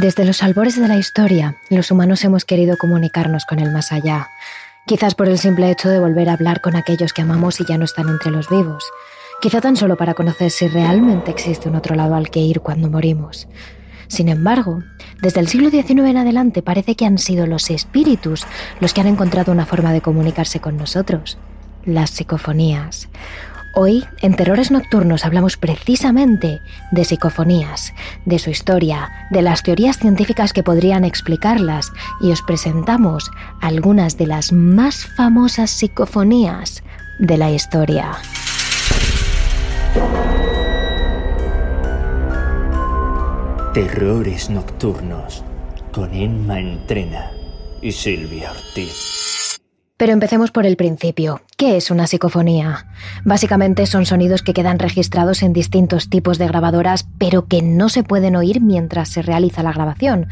Desde los albores de la historia, los humanos hemos querido comunicarnos con el más allá, quizás por el simple hecho de volver a hablar con aquellos que amamos y ya no están entre los vivos, quizá tan solo para conocer si realmente existe un otro lado al que ir cuando morimos. Sin embargo, desde el siglo XIX en adelante parece que han sido los espíritus los que han encontrado una forma de comunicarse con nosotros, las psicofonías. Hoy, en Terrores Nocturnos, hablamos precisamente de psicofonías, de su historia, de las teorías científicas que podrían explicarlas y os presentamos algunas de las más famosas psicofonías de la historia. Terrores Nocturnos con Emma Entrena y Silvia Ortiz. Pero empecemos por el principio. ¿Qué es una psicofonía? Básicamente son sonidos que quedan registrados en distintos tipos de grabadoras, pero que no se pueden oír mientras se realiza la grabación.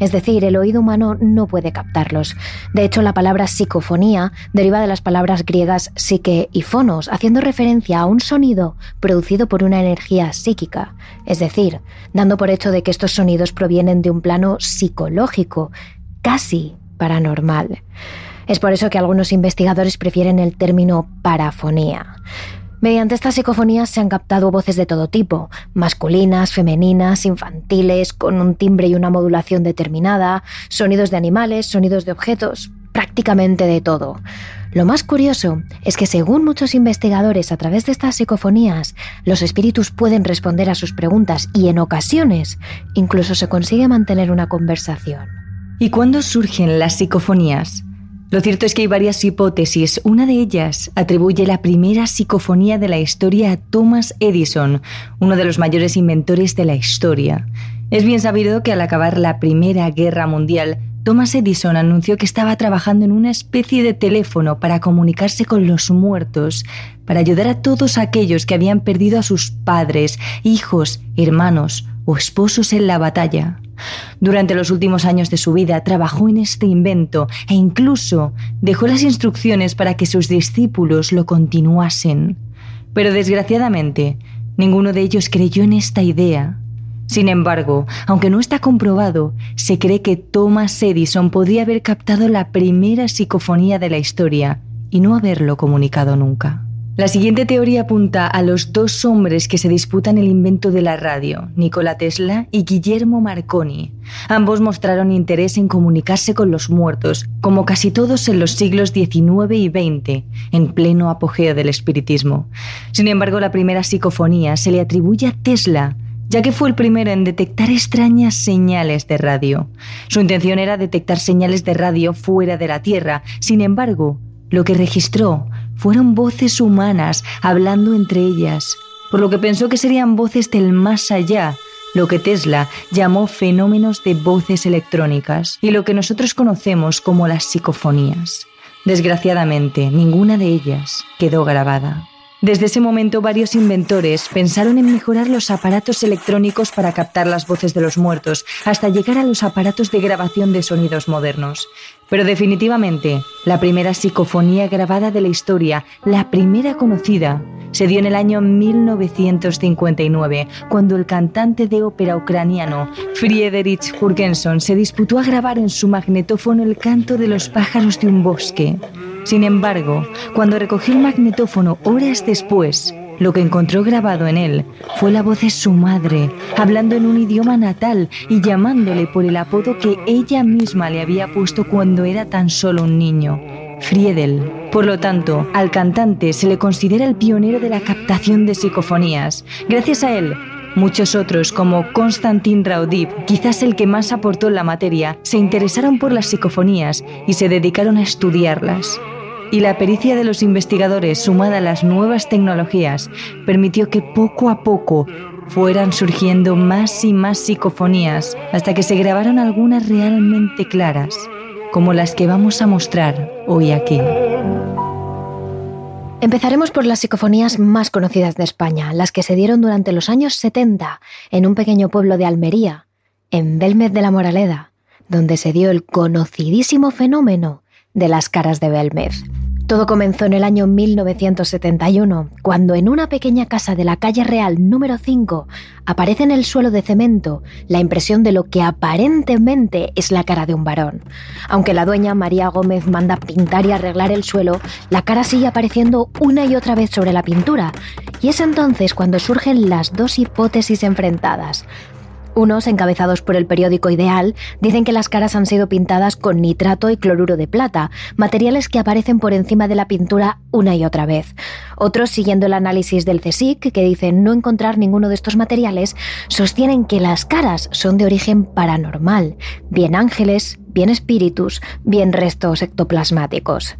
Es decir, el oído humano no puede captarlos. De hecho, la palabra psicofonía deriva de las palabras griegas psique y fonos, haciendo referencia a un sonido producido por una energía psíquica. Es decir, dando por hecho de que estos sonidos provienen de un plano psicológico, casi paranormal. Es por eso que algunos investigadores prefieren el término parafonía. Mediante estas psicofonías se han captado voces de todo tipo, masculinas, femeninas, infantiles, con un timbre y una modulación determinada, sonidos de animales, sonidos de objetos, prácticamente de todo. Lo más curioso es que según muchos investigadores a través de estas psicofonías, los espíritus pueden responder a sus preguntas y en ocasiones incluso se consigue mantener una conversación. ¿Y cuándo surgen las psicofonías? Lo cierto es que hay varias hipótesis. Una de ellas atribuye la primera psicofonía de la historia a Thomas Edison, uno de los mayores inventores de la historia. Es bien sabido que al acabar la Primera Guerra Mundial, Thomas Edison anunció que estaba trabajando en una especie de teléfono para comunicarse con los muertos, para ayudar a todos aquellos que habían perdido a sus padres, hijos, hermanos o esposos en la batalla. Durante los últimos años de su vida trabajó en este invento e incluso dejó las instrucciones para que sus discípulos lo continuasen. Pero desgraciadamente, ninguno de ellos creyó en esta idea. Sin embargo, aunque no está comprobado, se cree que Thomas Edison podría haber captado la primera psicofonía de la historia y no haberlo comunicado nunca. La siguiente teoría apunta a los dos hombres que se disputan el invento de la radio, Nikola Tesla y Guillermo Marconi. Ambos mostraron interés en comunicarse con los muertos, como casi todos en los siglos XIX y XX, en pleno apogeo del espiritismo. Sin embargo, la primera psicofonía se le atribuye a Tesla, ya que fue el primero en detectar extrañas señales de radio. Su intención era detectar señales de radio fuera de la Tierra. Sin embargo, lo que registró fueron voces humanas hablando entre ellas, por lo que pensó que serían voces del más allá, lo que Tesla llamó fenómenos de voces electrónicas y lo que nosotros conocemos como las psicofonías. Desgraciadamente, ninguna de ellas quedó grabada. Desde ese momento varios inventores pensaron en mejorar los aparatos electrónicos para captar las voces de los muertos, hasta llegar a los aparatos de grabación de sonidos modernos. Pero definitivamente, la primera psicofonía grabada de la historia, la primera conocida, se dio en el año 1959, cuando el cantante de ópera ucraniano Friedrich Jurgenson se disputó a grabar en su magnetófono el canto de los pájaros de un bosque. Sin embargo, cuando recogió el magnetófono horas después, lo que encontró grabado en él fue la voz de su madre, hablando en un idioma natal y llamándole por el apodo que ella misma le había puesto cuando era tan solo un niño, Friedel. Por lo tanto, al cantante se le considera el pionero de la captación de psicofonías. Gracias a él, Muchos otros, como Konstantin Raudiv, quizás el que más aportó en la materia, se interesaron por las psicofonías y se dedicaron a estudiarlas y la pericia de los investigadores sumada a las nuevas tecnologías permitió que poco a poco fueran surgiendo más y más psicofonías hasta que se grabaron algunas realmente claras, como las que vamos a mostrar hoy aquí. Empezaremos por las psicofonías más conocidas de España, las que se dieron durante los años 70 en un pequeño pueblo de Almería, en Belmez de la Moraleda, donde se dio el conocidísimo fenómeno de las caras de Belmez. Todo comenzó en el año 1971, cuando en una pequeña casa de la calle Real número 5 aparece en el suelo de cemento la impresión de lo que aparentemente es la cara de un varón. Aunque la dueña María Gómez manda pintar y arreglar el suelo, la cara sigue apareciendo una y otra vez sobre la pintura. Y es entonces cuando surgen las dos hipótesis enfrentadas. Unos, encabezados por el periódico Ideal, dicen que las caras han sido pintadas con nitrato y cloruro de plata, materiales que aparecen por encima de la pintura una y otra vez. Otros, siguiendo el análisis del CSIC, que dicen no encontrar ninguno de estos materiales, sostienen que las caras son de origen paranormal, bien ángeles, bien espíritus, bien restos ectoplasmáticos.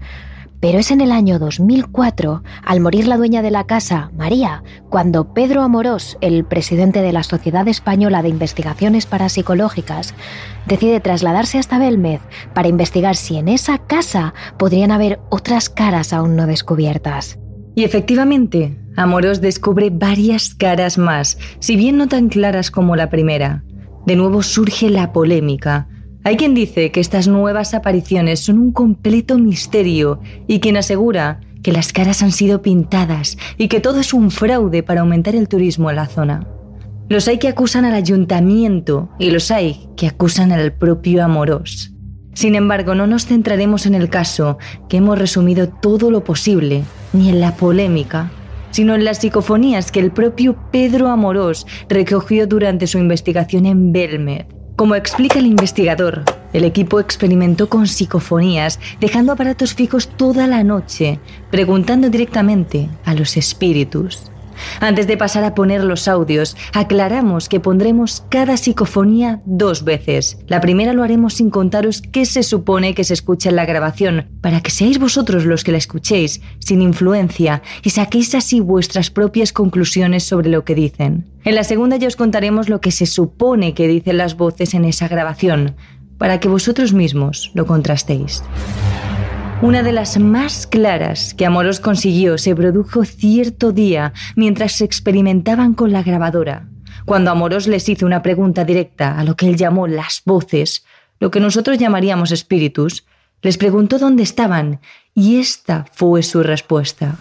Pero es en el año 2004, al morir la dueña de la casa, María, cuando Pedro Amorós, el presidente de la Sociedad Española de Investigaciones Parapsicológicas, decide trasladarse hasta Belmez para investigar si en esa casa podrían haber otras caras aún no descubiertas. Y efectivamente, Amorós descubre varias caras más, si bien no tan claras como la primera. De nuevo surge la polémica, hay quien dice que estas nuevas apariciones son un completo misterio y quien asegura que las caras han sido pintadas y que todo es un fraude para aumentar el turismo en la zona. Los hay que acusan al ayuntamiento y los hay que acusan al propio Amorós. Sin embargo, no nos centraremos en el caso, que hemos resumido todo lo posible, ni en la polémica, sino en las psicofonías que el propio Pedro Amorós recogió durante su investigación en Belmed. Como explica el investigador, el equipo experimentó con psicofonías, dejando aparatos fijos toda la noche, preguntando directamente a los espíritus. Antes de pasar a poner los audios, aclaramos que pondremos cada psicofonía dos veces. La primera lo haremos sin contaros qué se supone que se escucha en la grabación, para que seáis vosotros los que la escuchéis, sin influencia, y saquéis así vuestras propias conclusiones sobre lo que dicen. En la segunda ya os contaremos lo que se supone que dicen las voces en esa grabación, para que vosotros mismos lo contrastéis. Una de las más claras que Amoros consiguió se produjo cierto día mientras se experimentaban con la grabadora. Cuando Amoros les hizo una pregunta directa a lo que él llamó las voces, lo que nosotros llamaríamos espíritus, les preguntó dónde estaban y esta fue su respuesta.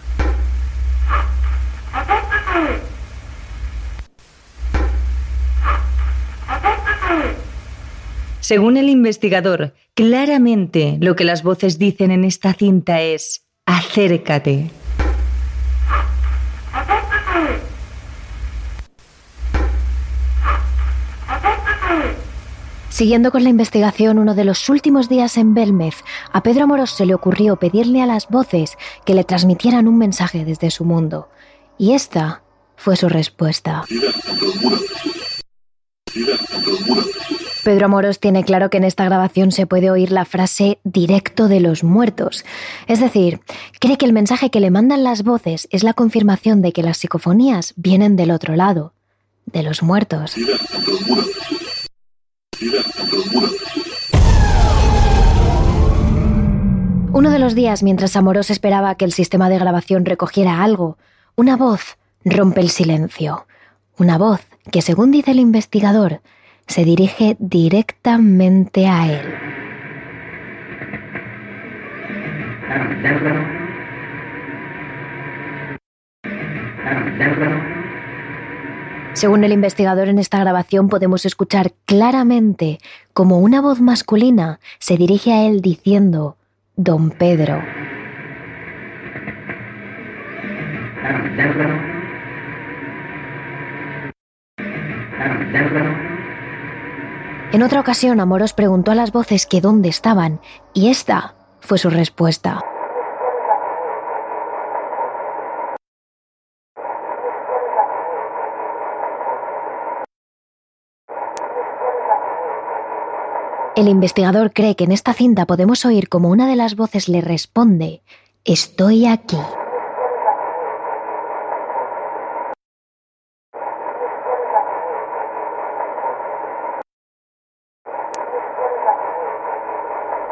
Según el investigador, claramente lo que las voces dicen en esta cinta es acércate. Siguiendo con la investigación, uno de los últimos días en Belmez, a Pedro Moros se le ocurrió pedirle a las voces que le transmitieran un mensaje desde su mundo. Y esta fue su respuesta. Pedro Moros tiene claro que en esta grabación se puede oír la frase directo de los muertos. Es decir, cree que el mensaje que le mandan las voces es la confirmación de que las psicofonías vienen del otro lado, de los muertos. Uno de los días, mientras Amoros esperaba que el sistema de grabación recogiera algo, una voz rompe el silencio. Una voz que, según dice el investigador, se dirige directamente a él. Según el investigador en esta grabación podemos escuchar claramente como una voz masculina se dirige a él diciendo, Don Pedro. En otra ocasión, Amoros preguntó a las voces que dónde estaban, y esta fue su respuesta. El investigador cree que en esta cinta podemos oír como una de las voces le responde, Estoy aquí.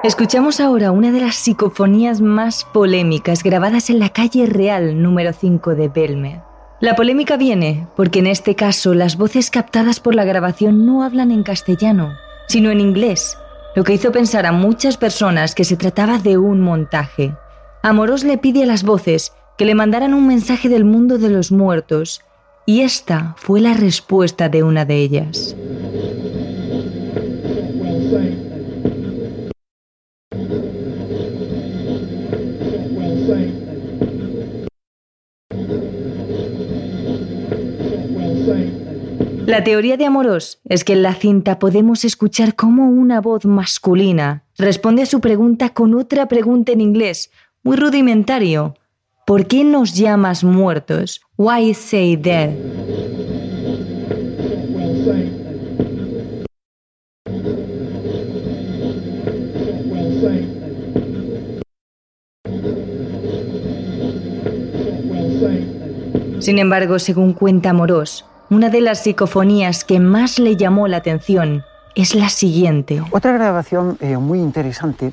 Escuchamos ahora una de las psicofonías más polémicas grabadas en la calle Real número 5 de Belmed. La polémica viene porque en este caso las voces captadas por la grabación no hablan en castellano, sino en inglés, lo que hizo pensar a muchas personas que se trataba de un montaje. Amorós le pide a las voces que le mandaran un mensaje del mundo de los muertos, y esta fue la respuesta de una de ellas. La teoría de Amorós es que en la cinta podemos escuchar cómo una voz masculina responde a su pregunta con otra pregunta en inglés, muy rudimentario. ¿Por qué nos llamas muertos? Why say dead? Sin embargo, según cuenta Morós, una de las psicofonías que más le llamó la atención es la siguiente. Otra grabación eh, muy interesante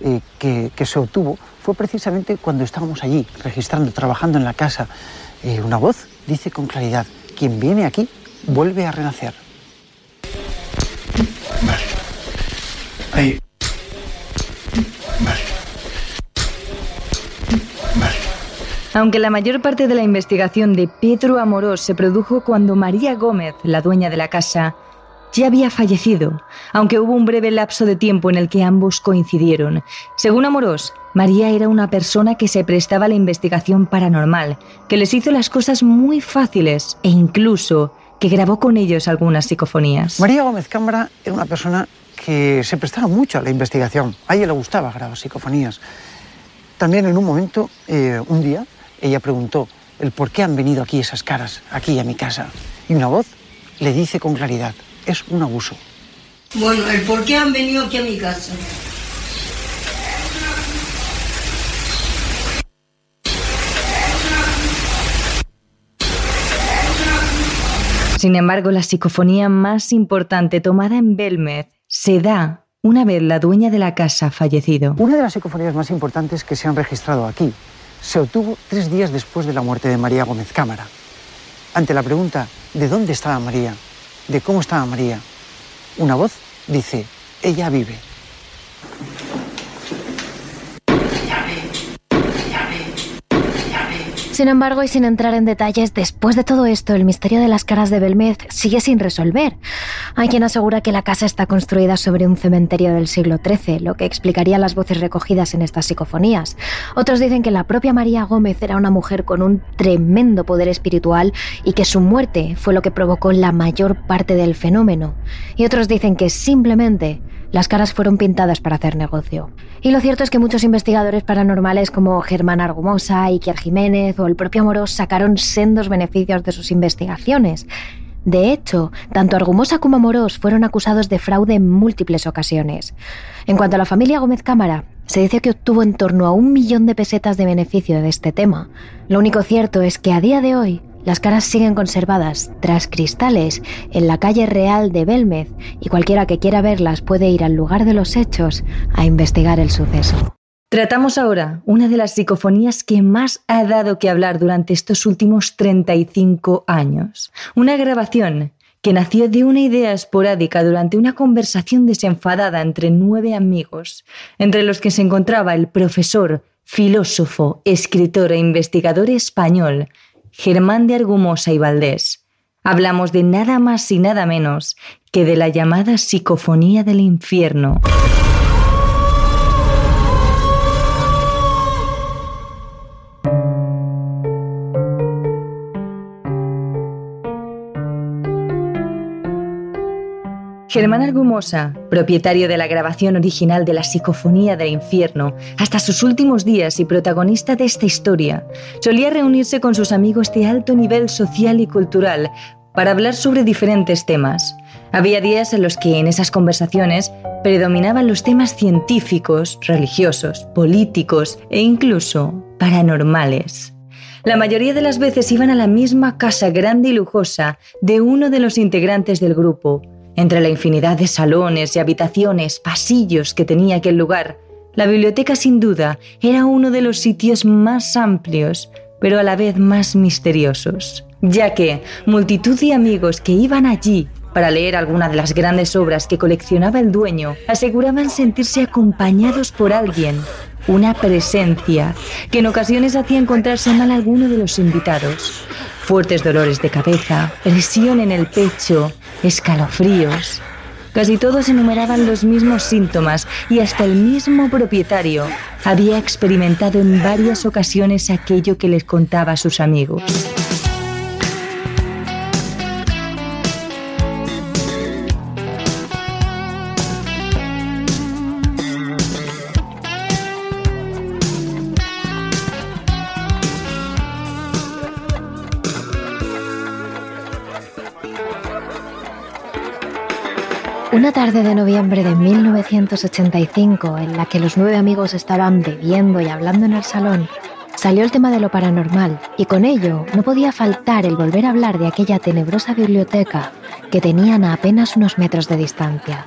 eh, que, se obtuvo fue precisamente cuando estábamos allí, registrando, trabajando en la casa. Eh, una voz dice con claridad, quien viene aquí vuelve a renacer. Vale. Ahí. Aunque la mayor parte de la investigación de Pedro Amorós se produjo cuando María Gómez, la dueña de la casa, ya había fallecido, aunque hubo un breve lapso de tiempo en el que ambos coincidieron. Según Amorós, María era una persona que se prestaba a la investigación paranormal, que les hizo las cosas muy fáciles e incluso que grabó con ellos algunas psicofonías. María Gómez Cámara era una persona que se prestaba mucho a la investigación. A ella le gustaba grabar psicofonías. También en un momento, eh, un día, ella preguntó el por qué han venido aquí esas caras, aquí a mi casa. Y una voz le dice con claridad, es un abuso. Bueno, el por qué han venido aquí a mi casa. Sin embargo, la psicofonía más importante tomada en Belmez se da una vez la dueña de la casa ha fallecido. Una de las psicofonías más importantes que se han registrado aquí se obtuvo tres días después de la muerte de María Gómez Cámara. Ante la pregunta de dónde estaba María, de cómo estaba María, una voz dice, ella vive. Sin embargo, y sin entrar en detalles, después de todo esto, el misterio de las caras de Belmez sigue sin resolver. Hay quien asegura que la casa está construida sobre un cementerio del siglo XIII, lo que explicaría las voces recogidas en estas psicofonías. Otros dicen que la propia María Gómez era una mujer con un tremendo poder espiritual y que su muerte fue lo que provocó la mayor parte del fenómeno. Y otros dicen que simplemente las caras fueron pintadas para hacer negocio. Y lo cierto es que muchos investigadores paranormales como Germán Argumosa, Iker Jiménez o el propio Amorós sacaron sendos beneficios de sus investigaciones. De hecho, tanto Argumosa como Amorós fueron acusados de fraude en múltiples ocasiones. En cuanto a la familia Gómez Cámara, se dice que obtuvo en torno a un millón de pesetas de beneficio de este tema. Lo único cierto es que a día de hoy las caras siguen conservadas tras cristales en la calle real de Belmez y cualquiera que quiera verlas puede ir al lugar de los hechos a investigar el suceso. Tratamos ahora una de las psicofonías que más ha dado que hablar durante estos últimos 35 años. Una grabación que nació de una idea esporádica durante una conversación desenfadada entre nueve amigos, entre los que se encontraba el profesor, filósofo, escritor e investigador español Germán de Argumosa y Valdés, hablamos de nada más y nada menos que de la llamada psicofonía del infierno. Germán Argumosa, propietario de la grabación original de la Psicofonía del Infierno, hasta sus últimos días y protagonista de esta historia, solía reunirse con sus amigos de alto nivel social y cultural para hablar sobre diferentes temas. Había días en los que en esas conversaciones predominaban los temas científicos, religiosos, políticos e incluso paranormales. La mayoría de las veces iban a la misma casa grande y lujosa de uno de los integrantes del grupo, entre la infinidad de salones y habitaciones, pasillos que tenía aquel lugar, la biblioteca sin duda era uno de los sitios más amplios, pero a la vez más misteriosos, ya que multitud de amigos que iban allí para leer alguna de las grandes obras que coleccionaba el dueño aseguraban sentirse acompañados por alguien una presencia que en ocasiones hacía encontrarse mal a alguno de los invitados. Fuertes dolores de cabeza, presión en el pecho, escalofríos. Casi todos enumeraban los mismos síntomas y hasta el mismo propietario había experimentado en varias ocasiones aquello que les contaba a sus amigos. Tarde de noviembre de 1985, en la que los nueve amigos estaban bebiendo y hablando en el salón, salió el tema de lo paranormal y con ello no podía faltar el volver a hablar de aquella tenebrosa biblioteca que tenían a apenas unos metros de distancia.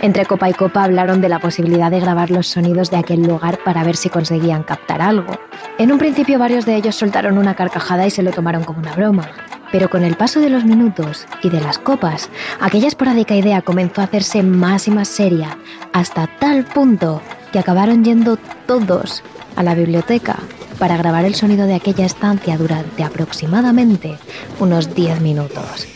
Entre copa y copa hablaron de la posibilidad de grabar los sonidos de aquel lugar para ver si conseguían captar algo. En un principio varios de ellos soltaron una carcajada y se lo tomaron como una broma, pero con el paso de los minutos y de las copas, aquella esporádica idea comenzó a hacerse más y más seria, hasta tal punto que acabaron yendo todos a la biblioteca para grabar el sonido de aquella estancia durante aproximadamente unos 10 minutos.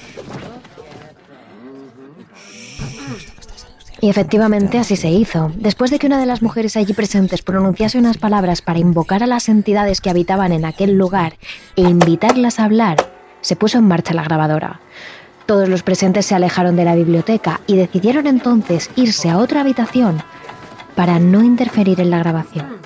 Y efectivamente así se hizo. Después de que una de las mujeres allí presentes pronunciase unas palabras para invocar a las entidades que habitaban en aquel lugar e invitarlas a hablar, se puso en marcha la grabadora. Todos los presentes se alejaron de la biblioteca y decidieron entonces irse a otra habitación para no interferir en la grabación.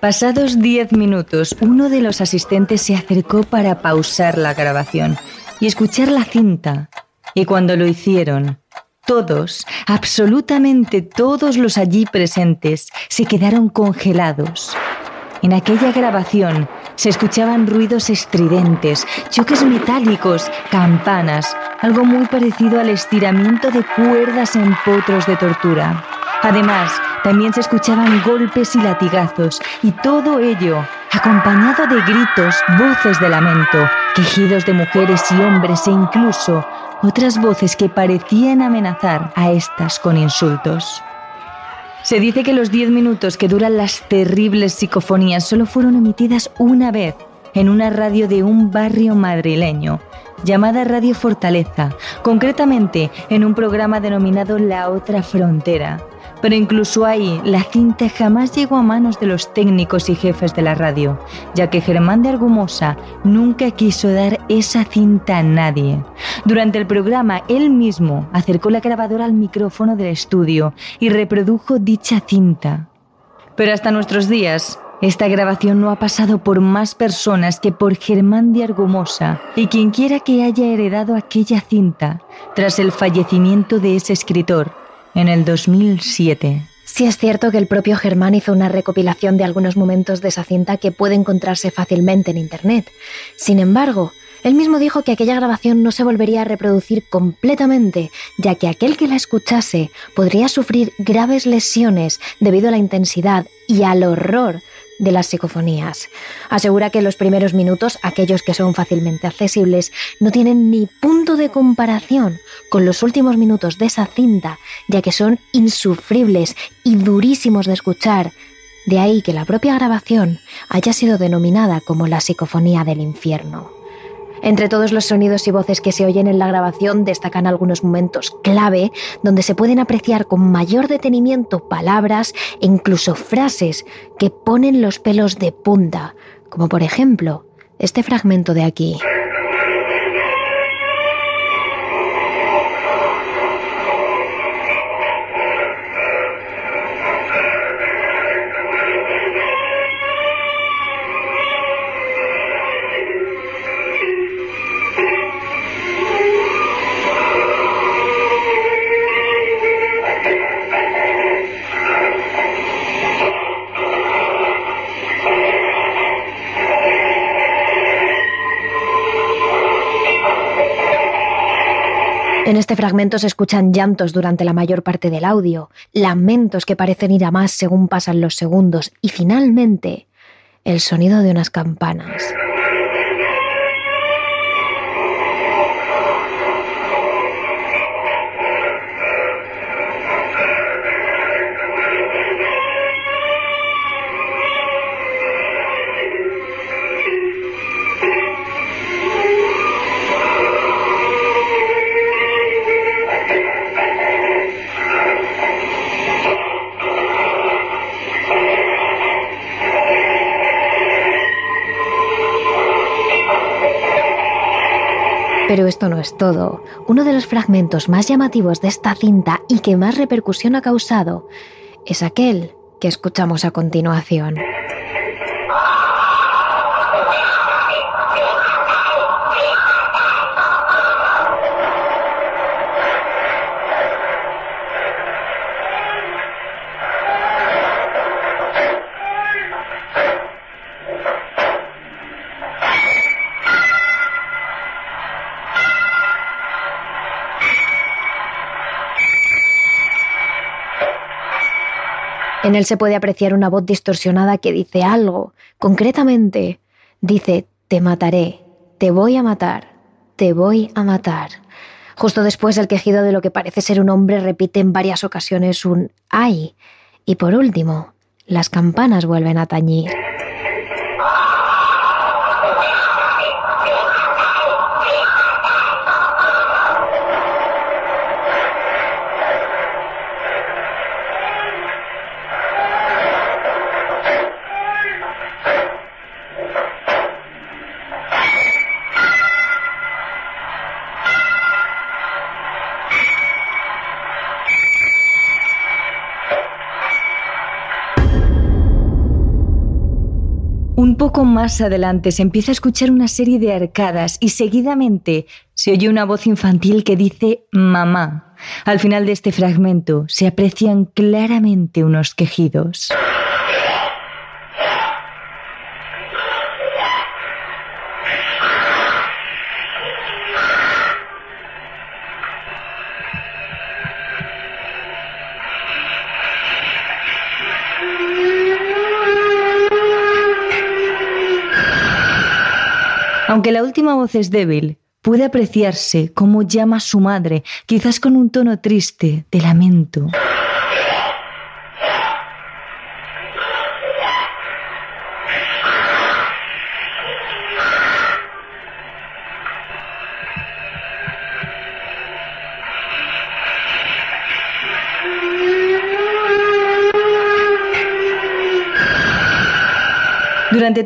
Pasados diez minutos, uno de los asistentes se acercó para pausar la grabación y escuchar la cinta. Y cuando lo hicieron, todos, absolutamente todos los allí presentes, se quedaron congelados. En aquella grabación se escuchaban ruidos estridentes, choques metálicos, campanas, algo muy parecido al estiramiento de cuerdas en potros de tortura. Además, también se escuchaban golpes y latigazos, y todo ello acompañado de gritos, voces de lamento, quejidos de mujeres y hombres e incluso otras voces que parecían amenazar a estas con insultos. Se dice que los 10 minutos que duran las terribles psicofonías solo fueron emitidas una vez en una radio de un barrio madrileño, llamada Radio Fortaleza, concretamente en un programa denominado La Otra Frontera, pero incluso ahí, la cinta jamás llegó a manos de los técnicos y jefes de la radio, ya que Germán de Argumosa nunca quiso dar esa cinta a nadie. Durante el programa, él mismo acercó la grabadora al micrófono del estudio y reprodujo dicha cinta. Pero hasta nuestros días, esta grabación no ha pasado por más personas que por Germán de Argumosa y quienquiera que haya heredado aquella cinta tras el fallecimiento de ese escritor en el 2007. Sí es cierto que el propio Germán hizo una recopilación de algunos momentos de esa cinta que puede encontrarse fácilmente en Internet. Sin embargo, él mismo dijo que aquella grabación no se volvería a reproducir completamente, ya que aquel que la escuchase podría sufrir graves lesiones debido a la intensidad y al horror de las psicofonías. Asegura que los primeros minutos, aquellos que son fácilmente accesibles, no tienen ni punto de comparación con los últimos minutos de esa cinta, ya que son insufribles y durísimos de escuchar. De ahí que la propia grabación haya sido denominada como la psicofonía del infierno. Entre todos los sonidos y voces que se oyen en la grabación destacan algunos momentos clave donde se pueden apreciar con mayor detenimiento palabras e incluso frases que ponen los pelos de punta, como por ejemplo este fragmento de aquí. Este fragmento se escuchan llantos durante la mayor parte del audio, lamentos que parecen ir a más según pasan los segundos y finalmente el sonido de unas campanas. Pero esto no es todo. Uno de los fragmentos más llamativos de esta cinta y que más repercusión ha causado es aquel que escuchamos a continuación. En él se puede apreciar una voz distorsionada que dice algo. Concretamente, dice, te mataré, te voy a matar, te voy a matar. Justo después el quejido de lo que parece ser un hombre repite en varias ocasiones un ay. Y por último, las campanas vuelven a tañir. Poco más adelante se empieza a escuchar una serie de arcadas y seguidamente se oye una voz infantil que dice mamá. Al final de este fragmento se aprecian claramente unos quejidos. Aunque la última voz es débil, puede apreciarse cómo llama a su madre, quizás con un tono triste, de lamento.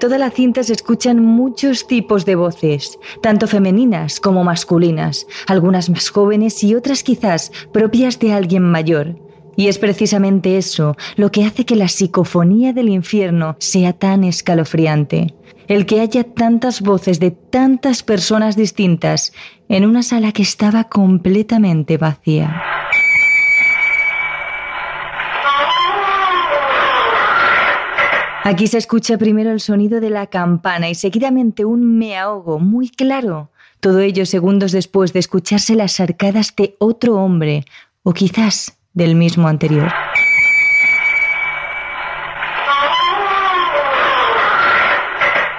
Toda la cinta se escuchan muchos tipos de voces, tanto femeninas como masculinas, algunas más jóvenes y otras quizás propias de alguien mayor. Y es precisamente eso lo que hace que la psicofonía del infierno sea tan escalofriante. El que haya tantas voces de tantas personas distintas en una sala que estaba completamente vacía. Aquí se escucha primero el sonido de la campana y seguidamente un me ahogo muy claro. Todo ello segundos después de escucharse las arcadas de otro hombre, o quizás del mismo anterior.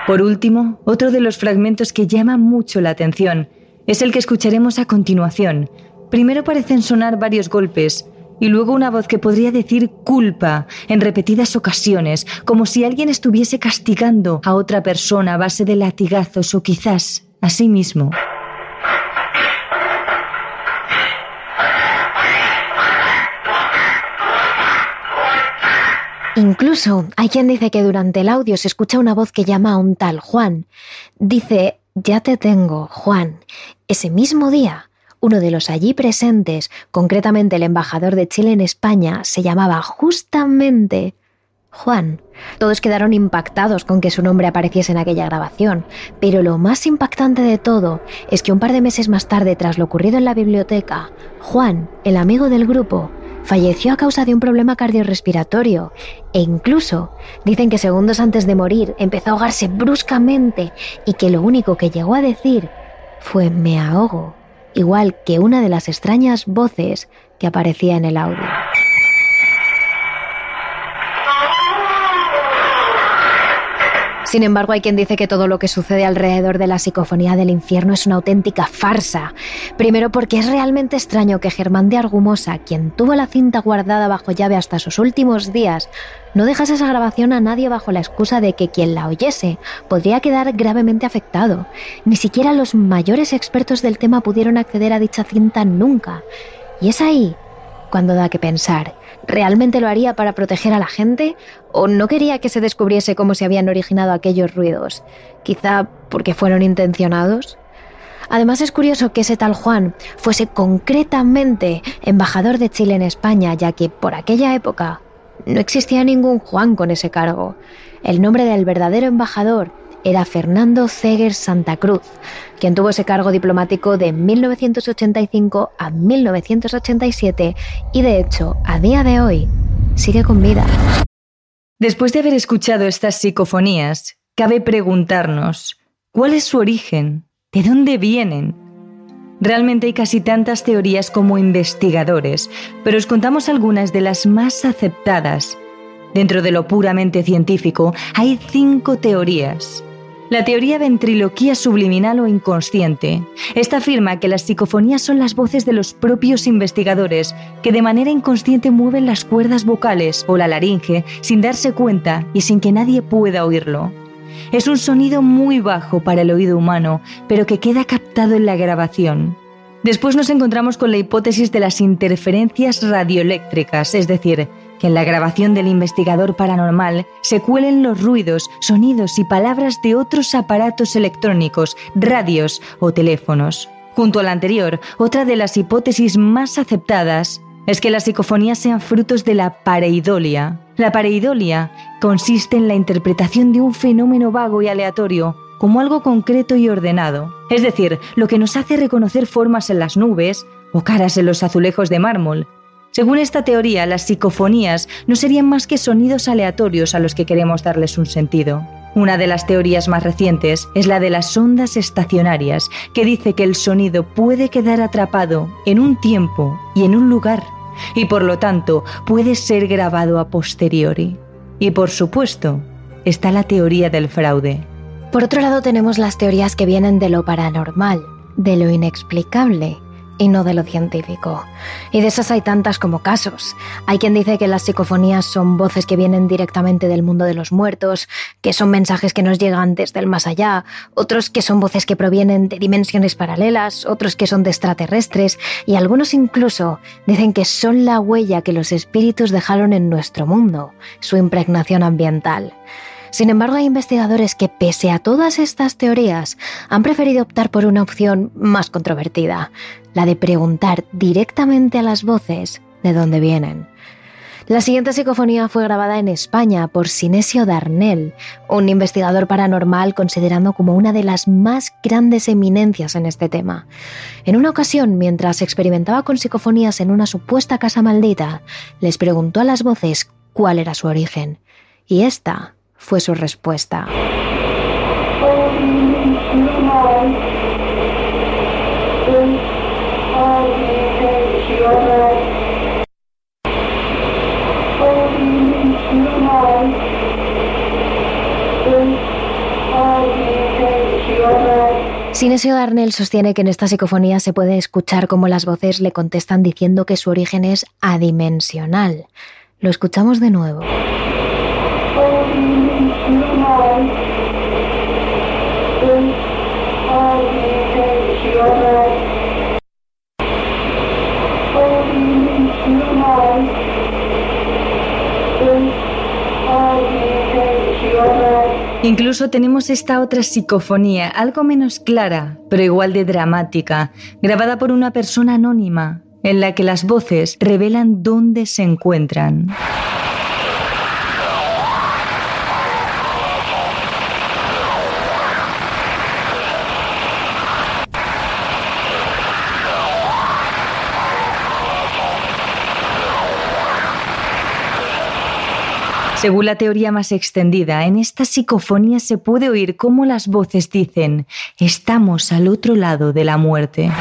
Por último, otro de los fragmentos que llama mucho la atención es el que escucharemos a continuación. Primero parecen sonar varios golpes, y luego una voz que podría decir culpa en repetidas ocasiones, como si alguien estuviese castigando a otra persona a base de latigazos o quizás a sí mismo. Incluso hay quien dice que durante el audio se escucha una voz que llama a un tal Juan. Dice, ya te tengo, Juan. Ese mismo día, uno de los allí presentes, concretamente el embajador de Chile en España, se llamaba justamente Juan. Todos quedaron impactados con que su nombre apareciese en aquella grabación, pero lo más impactante de todo es que un par de meses más tarde, tras lo ocurrido en la biblioteca, Juan, el amigo del grupo, falleció a causa de un problema cardiorrespiratorio e incluso dicen que segundos antes de morir empezó a ahogarse bruscamente y que lo único que llegó a decir fue me ahogo igual que una de las extrañas voces que aparecía en el audio. Sin embargo, hay quien dice que todo lo que sucede alrededor de la psicofonía del infierno es una auténtica farsa. Primero porque es realmente extraño que Germán de Argumosa, quien tuvo la cinta guardada bajo llave hasta sus últimos días, no dejase esa grabación a nadie bajo la excusa de que quien la oyese podría quedar gravemente afectado. Ni siquiera los mayores expertos del tema pudieron acceder a dicha cinta nunca. Y es ahí cuando da que pensar. ¿Realmente lo haría para proteger a la gente? ¿O no quería que se descubriese cómo se habían originado aquellos ruidos? Quizá porque fueron intencionados. Además es curioso que ese tal Juan fuese concretamente embajador de Chile en España, ya que por aquella época no existía ningún Juan con ese cargo. El nombre del verdadero embajador era Fernando Ceger Santa Cruz, quien tuvo ese cargo diplomático de 1985 a 1987 y de hecho, a día de hoy, sigue con vida. Después de haber escuchado estas psicofonías, cabe preguntarnos, ¿cuál es su origen? ¿De dónde vienen? Realmente hay casi tantas teorías como investigadores, pero os contamos algunas de las más aceptadas. Dentro de lo puramente científico hay cinco teorías. La teoría ventriloquía subliminal o inconsciente. Esta afirma que las psicofonías son las voces de los propios investigadores que de manera inconsciente mueven las cuerdas vocales o la laringe sin darse cuenta y sin que nadie pueda oírlo. Es un sonido muy bajo para el oído humano, pero que queda captado en la grabación. Después nos encontramos con la hipótesis de las interferencias radioeléctricas, es decir, en la grabación del investigador paranormal se cuelen los ruidos, sonidos y palabras de otros aparatos electrónicos, radios o teléfonos. Junto a la anterior, otra de las hipótesis más aceptadas es que las psicofonías sean frutos de la pareidolia. La pareidolia consiste en la interpretación de un fenómeno vago y aleatorio como algo concreto y ordenado, es decir, lo que nos hace reconocer formas en las nubes o caras en los azulejos de mármol, según esta teoría, las psicofonías no serían más que sonidos aleatorios a los que queremos darles un sentido. Una de las teorías más recientes es la de las ondas estacionarias, que dice que el sonido puede quedar atrapado en un tiempo y en un lugar, y por lo tanto puede ser grabado a posteriori. Y por supuesto, está la teoría del fraude. Por otro lado tenemos las teorías que vienen de lo paranormal, de lo inexplicable, y no de lo científico. Y de esas hay tantas como casos. Hay quien dice que las psicofonías son voces que vienen directamente del mundo de los muertos, que son mensajes que nos llegan desde el más allá, otros que son voces que provienen de dimensiones paralelas, otros que son de extraterrestres, y algunos incluso dicen que son la huella que los espíritus dejaron en nuestro mundo, su impregnación ambiental. Sin embargo, hay investigadores que, pese a todas estas teorías, han preferido optar por una opción más controvertida, la de preguntar directamente a las voces de dónde vienen. La siguiente psicofonía fue grabada en España por Sinesio Darnell, un investigador paranormal considerado como una de las más grandes eminencias en este tema. En una ocasión, mientras experimentaba con psicofonías en una supuesta casa maldita, les preguntó a las voces cuál era su origen. Y esta fue su respuesta. Sinesio Darnell sostiene que en esta psicofonía se puede escuchar cómo las voces le contestan diciendo que su origen es adimensional. Lo escuchamos de nuevo. Incluso tenemos esta otra psicofonía, algo menos clara, pero igual de dramática, grabada por una persona anónima, en la que las voces revelan dónde se encuentran. Según la teoría más extendida, en esta psicofonía se puede oír cómo las voces dicen, estamos al otro lado de la muerte.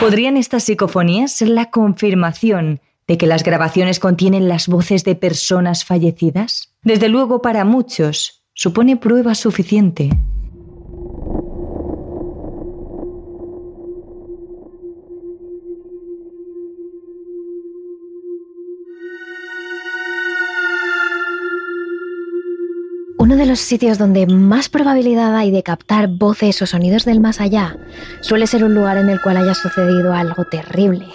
¿Podrían estas psicofonías ser la confirmación de que las grabaciones contienen las voces de personas fallecidas? Desde luego para muchos supone prueba suficiente. Los sitios donde más probabilidad hay de captar voces o sonidos del más allá suele ser un lugar en el cual haya sucedido algo terrible,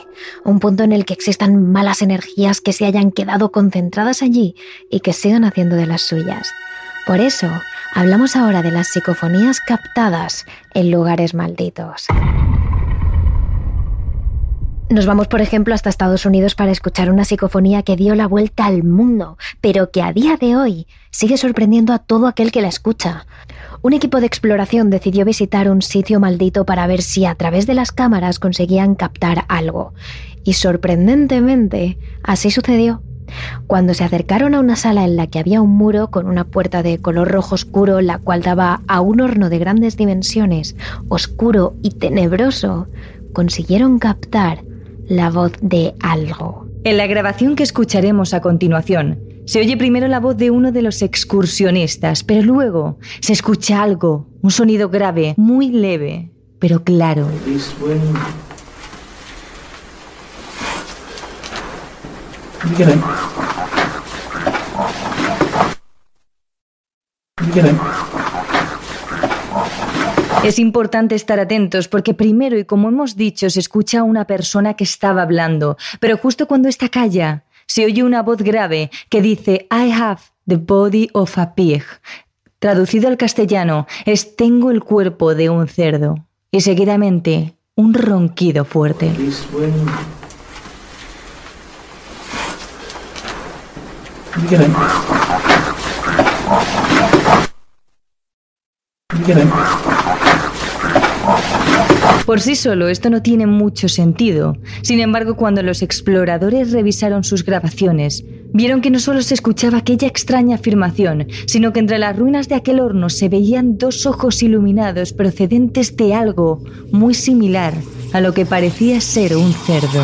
un punto en el que existan malas energías que se hayan quedado concentradas allí y que sigan haciendo de las suyas. Por eso, hablamos ahora de las psicofonías captadas en lugares malditos. Nos vamos, por ejemplo, hasta Estados Unidos para escuchar una psicofonía que dio la vuelta al mundo, pero que a día de hoy sigue sorprendiendo a todo aquel que la escucha. Un equipo de exploración decidió visitar un sitio maldito para ver si a través de las cámaras conseguían captar algo. Y sorprendentemente, así sucedió. Cuando se acercaron a una sala en la que había un muro con una puerta de color rojo oscuro, la cual daba a un horno de grandes dimensiones, oscuro y tenebroso, consiguieron captar la voz de algo. En la grabación que escucharemos a continuación, se oye primero la voz de uno de los excursionistas, pero luego se escucha algo, un sonido grave, muy leve, pero claro. Es importante estar atentos porque primero y como hemos dicho se escucha a una persona que estaba hablando, pero justo cuando está calla se oye una voz grave que dice I have the body of a pig. Traducido al castellano es tengo el cuerpo de un cerdo. Y seguidamente un ronquido fuerte. Por sí solo esto no tiene mucho sentido. Sin embargo, cuando los exploradores revisaron sus grabaciones, vieron que no solo se escuchaba aquella extraña afirmación, sino que entre las ruinas de aquel horno se veían dos ojos iluminados procedentes de algo muy similar a lo que parecía ser un cerdo.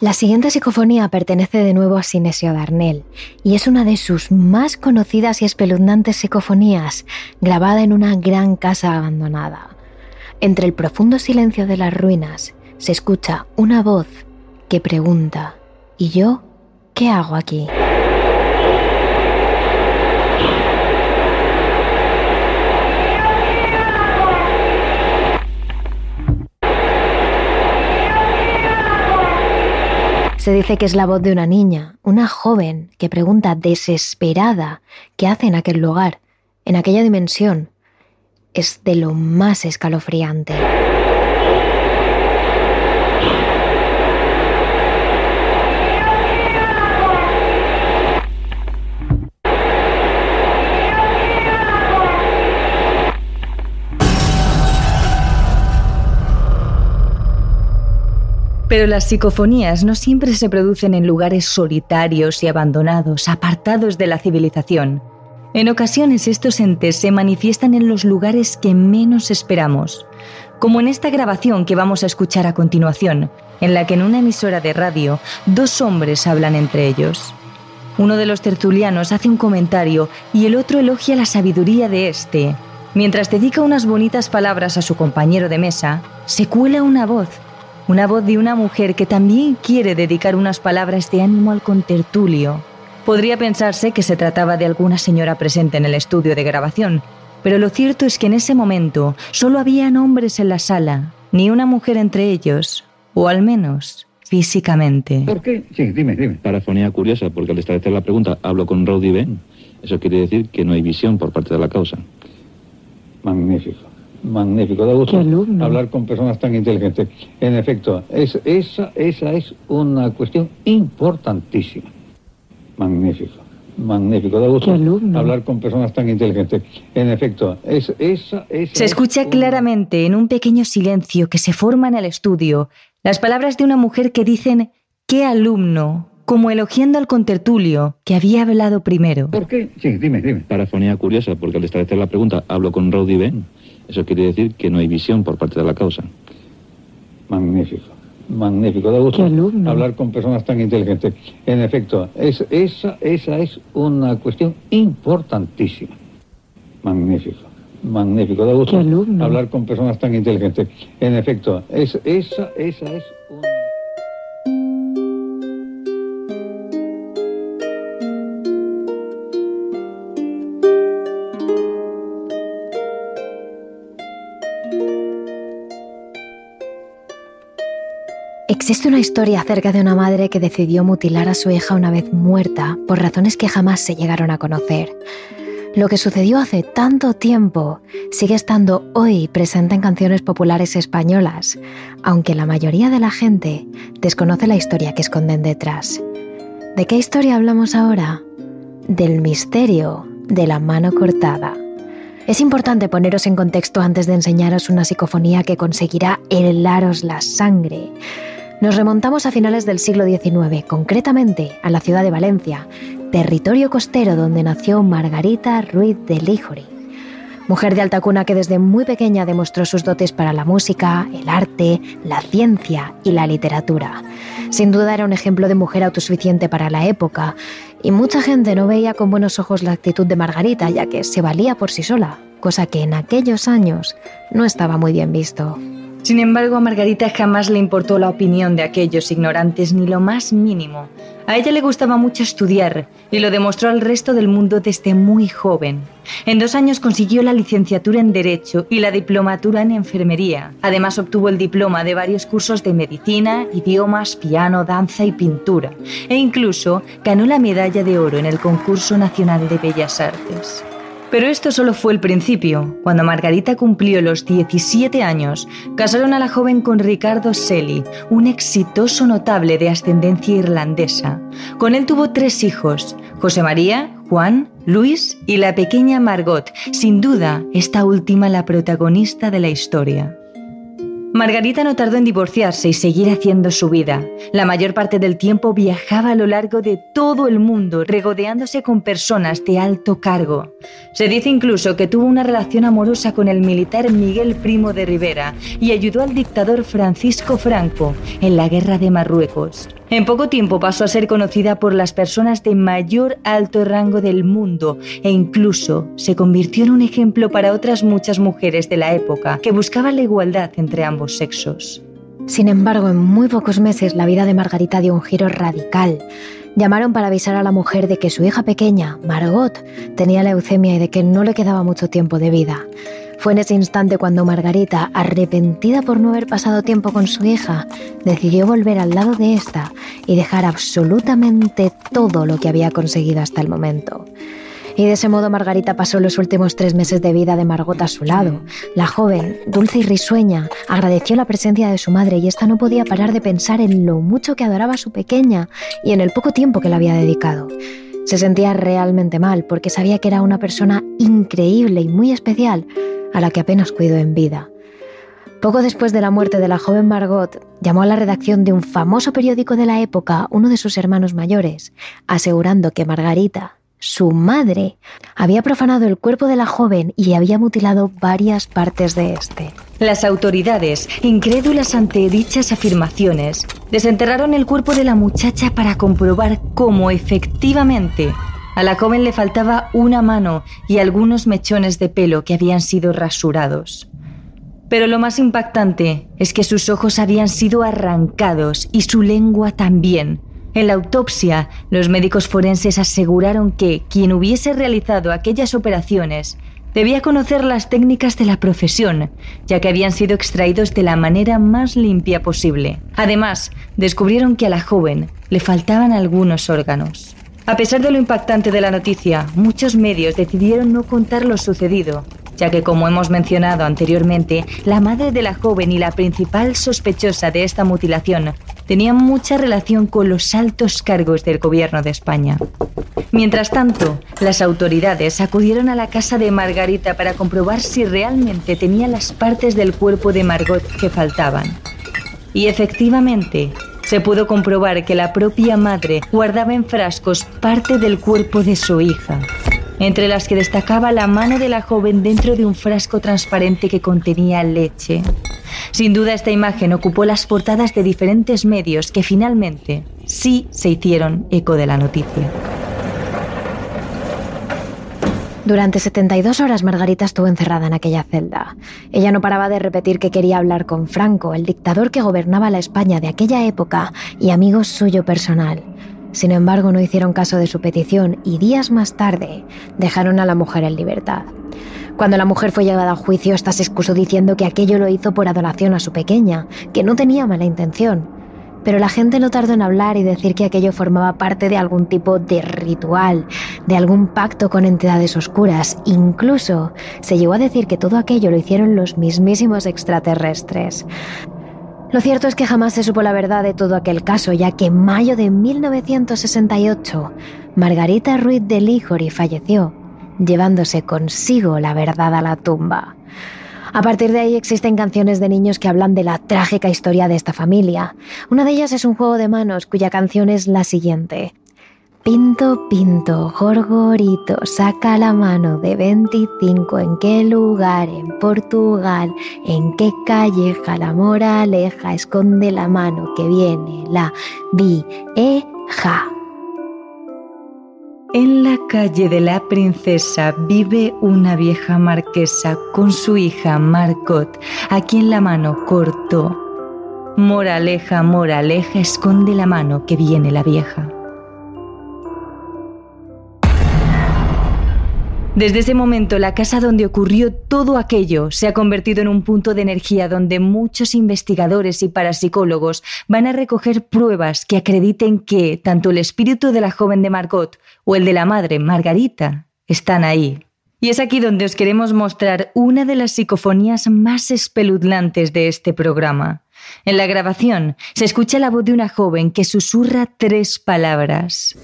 La siguiente psicofonía pertenece de nuevo a Sinesio Darnell y es una de sus más conocidas y espeluznantes psicofonías, grabada en una gran casa abandonada. Entre el profundo silencio de las ruinas se escucha una voz que pregunta, ¿y yo qué hago aquí? Se dice que es la voz de una niña, una joven, que pregunta desesperada qué hace en aquel lugar, en aquella dimensión, es de lo más escalofriante. Pero las psicofonías no siempre se producen en lugares solitarios y abandonados, apartados de la civilización. En ocasiones estos entes se manifiestan en los lugares que menos esperamos, como en esta grabación que vamos a escuchar a continuación, en la que en una emisora de radio dos hombres hablan entre ellos. Uno de los tertulianos hace un comentario y el otro elogia la sabiduría de este. Mientras dedica unas bonitas palabras a su compañero de mesa, se cuela una voz, una voz de una mujer que también quiere dedicar unas palabras de ánimo al contertulio. Podría pensarse que se trataba de alguna señora presente en el estudio de grabación, pero lo cierto es que en ese momento solo habían hombres en la sala, ni una mujer entre ellos, o al menos físicamente. ¿Por qué? Sí, dime, dime. Parafonía curiosa, porque al establecer la pregunta, hablo con Rowdy Ben. Eso quiere decir que no hay visión por parte de la causa. Magnífico, magnífico. Da gusto hablar con personas tan inteligentes. En efecto, es, esa, esa es una cuestión importantísima. Magnífico, magnífico. Da gusto hablar con personas tan inteligentes. En efecto, es, esa, Se escucha claramente en un pequeño silencio que se forma en el estudio las palabras de una mujer que dicen qué alumno, como elogiando al contertulio que había hablado primero. ¿Por qué? Sí, dime, dime. Parafonía curiosa, porque al establecer la pregunta hablo con Rowdy Ben. Eso quiere decir que no hay visión por parte de la causa. Magnífico. Magnífico, da gusto hablar con personas tan inteligentes. En efecto, es, esa, esa es una cuestión importantísima. Magnífico, magnífico, da gusto hablar con personas tan inteligentes. En efecto, es, esa, esa es una... Existe una historia acerca de una madre que decidió mutilar a su hija una vez muerta por razones que jamás se llegaron a conocer. Lo que sucedió hace tanto tiempo sigue estando hoy presente en canciones populares españolas, aunque la mayoría de la gente desconoce la historia que esconden detrás. ¿De qué historia hablamos ahora? Del misterio de la mano cortada. Es importante poneros en contexto antes de enseñaros una psicofonía que conseguirá helaros la sangre. Nos remontamos a finales del siglo XIX, concretamente a la ciudad de Valencia, territorio costero donde nació Margarita Ruiz de Lijori, mujer de alta cuna que desde muy pequeña demostró sus dotes para la música, el arte, la ciencia y la literatura. Sin duda era un ejemplo de mujer autosuficiente para la época y mucha gente no veía con buenos ojos la actitud de Margarita ya que se valía por sí sola, cosa que en aquellos años no estaba muy bien visto. Sin embargo, a Margarita jamás le importó la opinión de aquellos ignorantes ni lo más mínimo. A ella le gustaba mucho estudiar y lo demostró al resto del mundo desde muy joven. En dos años consiguió la licenciatura en Derecho y la diplomatura en Enfermería. Además obtuvo el diploma de varios cursos de medicina, idiomas, piano, danza y pintura. E incluso ganó la medalla de oro en el concurso nacional de Bellas Artes. Pero esto solo fue el principio. Cuando Margarita cumplió los 17 años, casaron a la joven con Ricardo Selly, un exitoso notable de ascendencia irlandesa. Con él tuvo tres hijos, José María, Juan, Luis y la pequeña Margot, sin duda esta última la protagonista de la historia. Margarita no tardó en divorciarse y seguir haciendo su vida. La mayor parte del tiempo viajaba a lo largo de todo el mundo, regodeándose con personas de alto cargo. Se dice incluso que tuvo una relación amorosa con el militar Miguel Primo de Rivera y ayudó al dictador Francisco Franco en la guerra de Marruecos. En poco tiempo pasó a ser conocida por las personas de mayor alto rango del mundo e incluso se convirtió en un ejemplo para otras muchas mujeres de la época que buscaban la igualdad entre ambos sexos. Sin embargo, en muy pocos meses la vida de Margarita dio un giro radical. Llamaron para avisar a la mujer de que su hija pequeña, Margot, tenía leucemia y de que no le quedaba mucho tiempo de vida. Fue en ese instante cuando Margarita, arrepentida por no haber pasado tiempo con su hija, decidió volver al lado de esta y dejar absolutamente todo lo que había conseguido hasta el momento. Y de ese modo Margarita pasó los últimos tres meses de vida de Margot a su lado. La joven, dulce y risueña, agradeció la presencia de su madre y ésta no podía parar de pensar en lo mucho que adoraba a su pequeña y en el poco tiempo que le había dedicado. Se sentía realmente mal porque sabía que era una persona increíble y muy especial, a la que apenas cuidó en vida. Poco después de la muerte de la joven Margot, llamó a la redacción de un famoso periódico de la época uno de sus hermanos mayores, asegurando que Margarita, su madre, había profanado el cuerpo de la joven y había mutilado varias partes de este. Las autoridades, incrédulas ante dichas afirmaciones, desenterraron el cuerpo de la muchacha para comprobar cómo efectivamente a la joven le faltaba una mano y algunos mechones de pelo que habían sido rasurados. Pero lo más impactante es que sus ojos habían sido arrancados y su lengua también. En la autopsia, los médicos forenses aseguraron que quien hubiese realizado aquellas operaciones debía conocer las técnicas de la profesión, ya que habían sido extraídos de la manera más limpia posible. Además, descubrieron que a la joven le faltaban algunos órganos. A pesar de lo impactante de la noticia, muchos medios decidieron no contar lo sucedido, ya que como hemos mencionado anteriormente, la madre de la joven y la principal sospechosa de esta mutilación tenían mucha relación con los altos cargos del gobierno de España. Mientras tanto, las autoridades acudieron a la casa de Margarita para comprobar si realmente tenía las partes del cuerpo de Margot que faltaban. Y efectivamente, se pudo comprobar que la propia madre guardaba en frascos parte del cuerpo de su hija, entre las que destacaba la mano de la joven dentro de un frasco transparente que contenía leche. Sin duda esta imagen ocupó las portadas de diferentes medios que finalmente sí se hicieron eco de la noticia. Durante 72 horas Margarita estuvo encerrada en aquella celda. Ella no paraba de repetir que quería hablar con Franco, el dictador que gobernaba la España de aquella época y amigo suyo personal. Sin embargo, no hicieron caso de su petición y días más tarde dejaron a la mujer en libertad. Cuando la mujer fue llevada a juicio, esta se excusó diciendo que aquello lo hizo por adoración a su pequeña, que no tenía mala intención. Pero la gente no tardó en hablar y decir que aquello formaba parte de algún tipo de ritual, de algún pacto con entidades oscuras. Incluso se llegó a decir que todo aquello lo hicieron los mismísimos extraterrestres. Lo cierto es que jamás se supo la verdad de todo aquel caso, ya que en mayo de 1968, Margarita Ruiz de Lijori falleció, llevándose consigo la verdad a la tumba. A partir de ahí existen canciones de niños que hablan de la trágica historia de esta familia. Una de ellas es un juego de manos cuya canción es la siguiente. Pinto, pinto, gorgorito, saca la mano de 25. ¿En qué lugar? En Portugal. ¿En qué calleja? La moraleja esconde la mano que viene la vieja. En la calle de la princesa vive una vieja marquesa con su hija Marcot, a quien la mano cortó. Moraleja, moraleja, esconde la mano que viene la vieja. Desde ese momento, la casa donde ocurrió todo aquello se ha convertido en un punto de energía donde muchos investigadores y parapsicólogos van a recoger pruebas que acrediten que tanto el espíritu de la joven de Margot o el de la madre, Margarita, están ahí. Y es aquí donde os queremos mostrar una de las psicofonías más espeluznantes de este programa. En la grabación se escucha la voz de una joven que susurra tres palabras.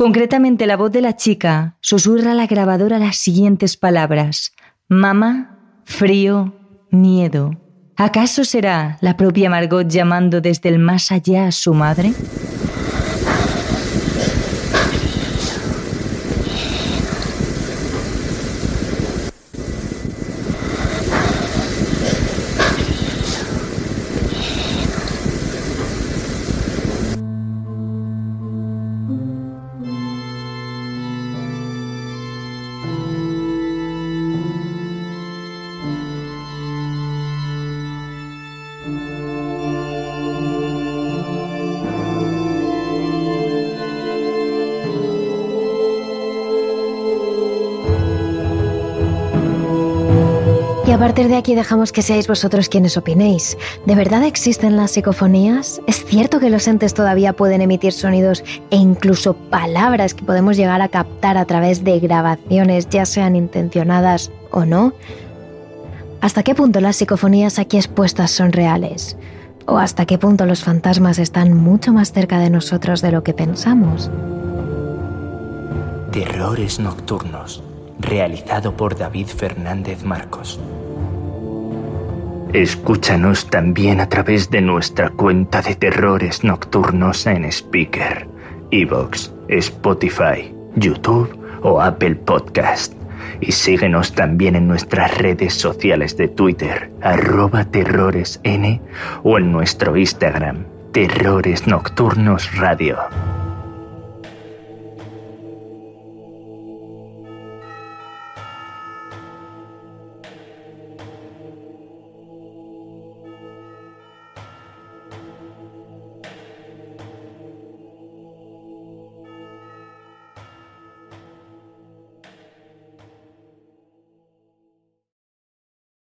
Concretamente, la voz de la chica susurra a la grabadora las siguientes palabras. Mama, frío, miedo. ¿Acaso será la propia Margot llamando desde el más allá a su madre? Partir de aquí dejamos que seáis vosotros quienes opinéis. ¿De verdad existen las psicofonías? ¿Es cierto que los entes todavía pueden emitir sonidos e incluso palabras que podemos llegar a captar a través de grabaciones, ya sean intencionadas o no? ¿Hasta qué punto las psicofonías aquí expuestas son reales? ¿O hasta qué punto los fantasmas están mucho más cerca de nosotros de lo que pensamos? Terrores Nocturnos, realizado por David Fernández Marcos. Escúchanos también a través de nuestra cuenta de terrores nocturnos en Speaker, Evox, Spotify, YouTube o Apple Podcast. Y síguenos también en nuestras redes sociales de Twitter, arroba terroresn o en nuestro Instagram, Terrores Nocturnos Radio.